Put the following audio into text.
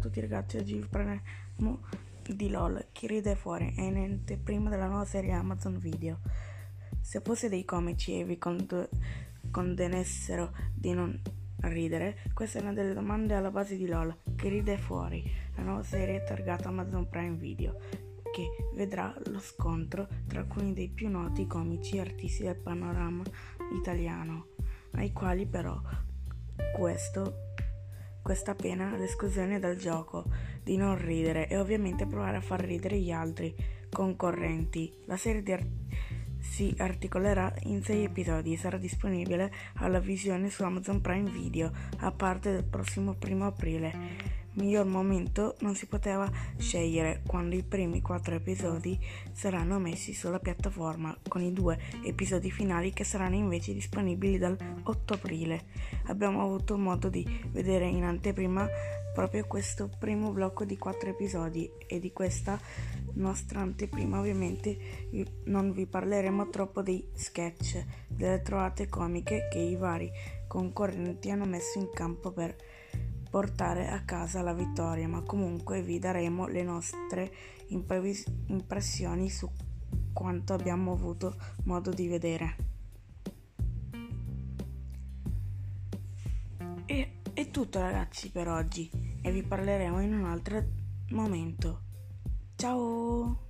tutti ragazzi, oggi vi parleremo di LOL, chi ride fuori, è in anteprima della nuova serie Amazon Video. Se fosse dei comici e vi cond- condenessero di non ridere, questa è una delle domande alla base di LOL, chi ride fuori, la nuova serie targata Amazon Prime Video, che vedrà lo scontro tra alcuni dei più noti comici e artisti del panorama italiano, ai quali però questo questa pena l'esclusione dal gioco, di non ridere e ovviamente provare a far ridere gli altri concorrenti. La serie ar- si articolerà in sei episodi e sarà disponibile alla visione su Amazon Prime Video a parte del prossimo primo aprile miglior momento non si poteva scegliere quando i primi quattro episodi saranno messi sulla piattaforma, con i due episodi finali che saranno invece disponibili dal 8 aprile. Abbiamo avuto modo di vedere in anteprima proprio questo primo blocco di quattro episodi e di questa nostra anteprima ovviamente non vi parleremo troppo dei sketch, delle trovate comiche che i vari concorrenti hanno messo in campo per portare a casa la vittoria, ma comunque vi daremo le nostre imprevis- impressioni su quanto abbiamo avuto modo di vedere. E è tutto ragazzi per oggi e vi parleremo in un altro momento. Ciao!